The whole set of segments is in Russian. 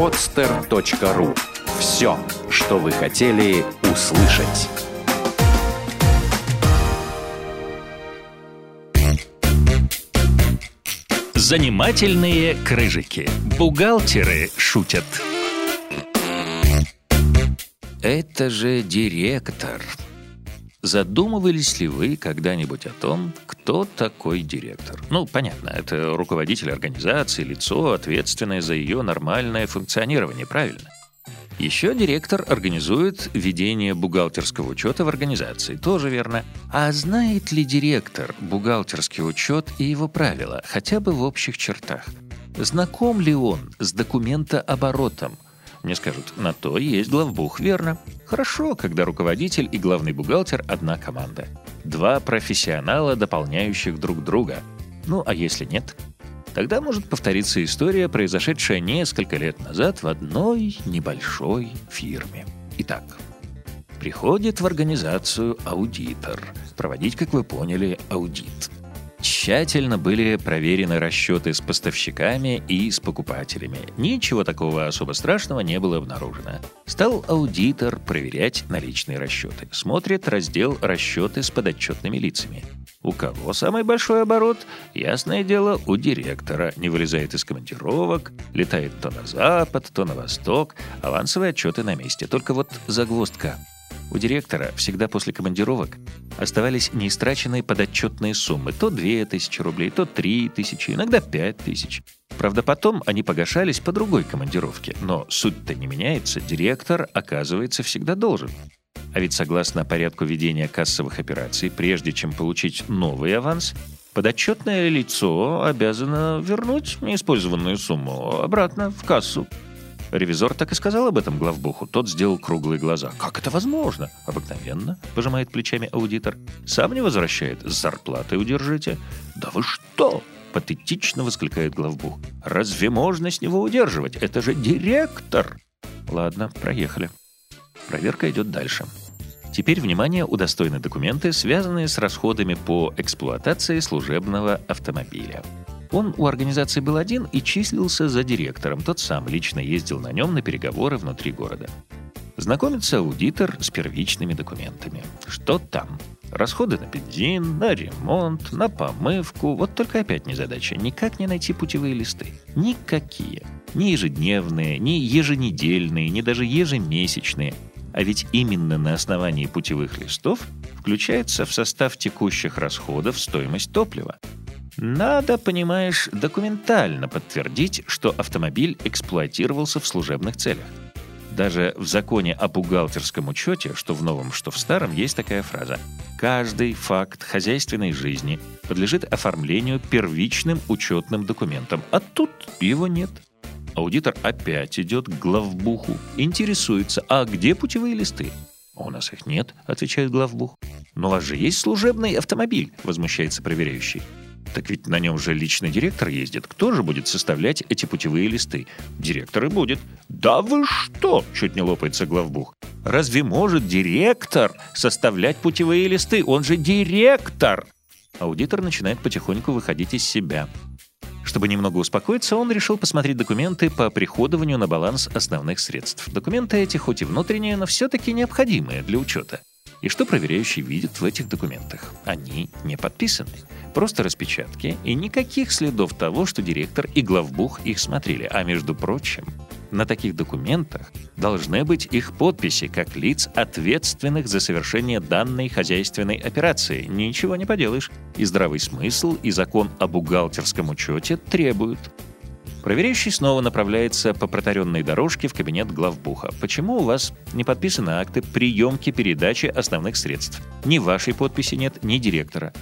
podster.ru Все, что вы хотели услышать. Занимательные крыжики. Бухгалтеры шутят. Это же директор. Задумывались ли вы когда-нибудь о том, кто такой директор? Ну, понятно, это руководитель организации, лицо, ответственное за ее нормальное функционирование, правильно? Еще директор организует ведение бухгалтерского учета в организации, тоже верно. А знает ли директор бухгалтерский учет и его правила, хотя бы в общих чертах? Знаком ли он с документооборотом? Мне скажут, на то есть главбух, верно? Хорошо, когда руководитель и главный бухгалтер – одна команда. Два профессионала, дополняющих друг друга. Ну, а если нет? Тогда может повториться история, произошедшая несколько лет назад в одной небольшой фирме. Итак, приходит в организацию аудитор. Проводить, как вы поняли, аудит. Тщательно были проверены расчеты с поставщиками и с покупателями. Ничего такого особо страшного не было обнаружено. Стал аудитор проверять наличные расчеты. Смотрит раздел «Расчеты с подотчетными лицами». У кого самый большой оборот? Ясное дело, у директора. Не вылезает из командировок, летает то на запад, то на восток. Авансовые отчеты на месте. Только вот загвоздка. У директора всегда после командировок оставались неистраченные подотчетные суммы. То 2000 рублей, то 3000, иногда 5000. Правда, потом они погашались по другой командировке. Но суть-то не меняется, директор, оказывается, всегда должен. А ведь согласно порядку ведения кассовых операций, прежде чем получить новый аванс, подотчетное лицо обязано вернуть неиспользованную сумму обратно в кассу. Ревизор так и сказал об этом главбуху. Тот сделал круглые глаза. «Как это возможно?» «Обыкновенно», — пожимает плечами аудитор. «Сам не возвращает. С зарплатой удержите». «Да вы что?» — патетично воскликает главбух. «Разве можно с него удерживать? Это же директор!» «Ладно, проехали». Проверка идет дальше. Теперь, внимание, удостоены документы, связанные с расходами по эксплуатации служебного автомобиля. Он у организации был один и числился за директором. Тот сам лично ездил на нем на переговоры внутри города. Знакомится аудитор с первичными документами. Что там? Расходы на бензин, на ремонт, на помывку. Вот только опять незадача. Никак не найти путевые листы. Никакие. Ни ежедневные, ни еженедельные, ни даже ежемесячные. А ведь именно на основании путевых листов включается в состав текущих расходов стоимость топлива. Надо, понимаешь, документально подтвердить, что автомобиль эксплуатировался в служебных целях. Даже в законе о бухгалтерском учете, что в новом, что в старом, есть такая фраза. Каждый факт хозяйственной жизни подлежит оформлению первичным учетным документом, а тут его нет. Аудитор опять идет к главбуху, интересуется, а где путевые листы? «А «У нас их нет», — отвечает главбух. «Но у вас же есть служебный автомобиль», — возмущается проверяющий. Так ведь на нем же личный директор ездит. Кто же будет составлять эти путевые листы? Директор и будет. Да вы что? Чуть не лопается главбух. Разве может директор составлять путевые листы? Он же директор! Аудитор начинает потихоньку выходить из себя. Чтобы немного успокоиться, он решил посмотреть документы по приходованию на баланс основных средств. Документы эти хоть и внутренние, но все-таки необходимые для учета. И что проверяющий видит в этих документах? Они не подписаны. Просто распечатки и никаких следов того, что директор и главбух их смотрели. А между прочим, на таких документах должны быть их подписи как лиц, ответственных за совершение данной хозяйственной операции. Ничего не поделаешь. И здравый смысл, и закон о бухгалтерском учете требуют. Проверяющий снова направляется по протаренной дорожке в кабинет главбуха. Почему у вас не подписаны акты приемки передачи основных средств? Ни вашей подписи нет, ни директора.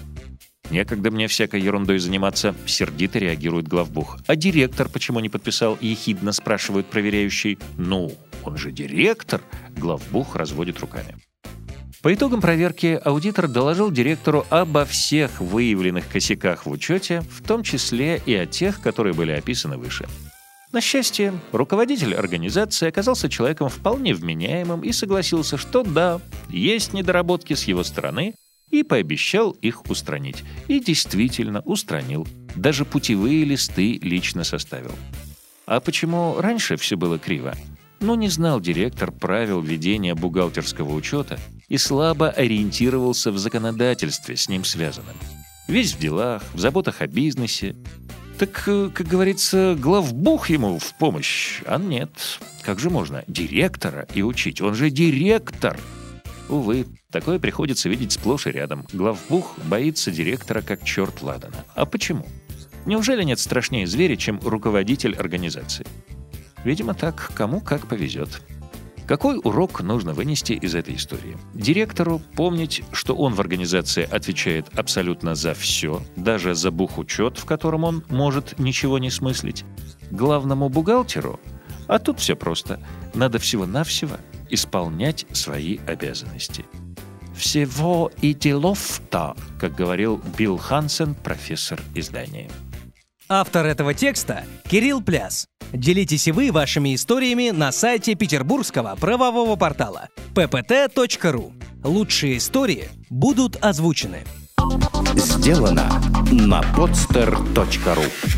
Некогда мне всякой ерундой заниматься, сердито реагирует главбух. А директор почему не подписал, ехидно спрашивает проверяющий. Ну, он же директор, главбух разводит руками. По итогам проверки аудитор доложил директору обо всех выявленных косяках в учете, в том числе и о тех, которые были описаны выше. На счастье, руководитель организации оказался человеком вполне вменяемым и согласился, что да, есть недоработки с его стороны, и пообещал их устранить. И действительно устранил. Даже путевые листы лично составил. А почему раньше все было криво? Ну, не знал директор правил ведения бухгалтерского учета и слабо ориентировался в законодательстве с ним связанном. Весь в делах, в заботах о бизнесе. Так, э, как говорится, главбух ему в помощь. А нет, как же можно директора и учить? Он же директор! Увы, такое приходится видеть сплошь и рядом. Главбух боится директора как черт ладана. А почему? Неужели нет страшнее зверя, чем руководитель организации? Видимо, так, кому как повезет. Какой урок нужно вынести из этой истории? Директору помнить, что он в организации отвечает абсолютно за все, даже за бухучет, в котором он может ничего не смыслить. Главному бухгалтеру, а тут все просто, надо всего-навсего исполнять свои обязанности. Всего и делов-то, как говорил Билл Хансен, профессор издания. Автор этого текста – Кирилл Пляс. Делитесь и вы вашими историями на сайте петербургского правового портала ppt.ru. Лучшие истории будут озвучены. Сделано на podster.ru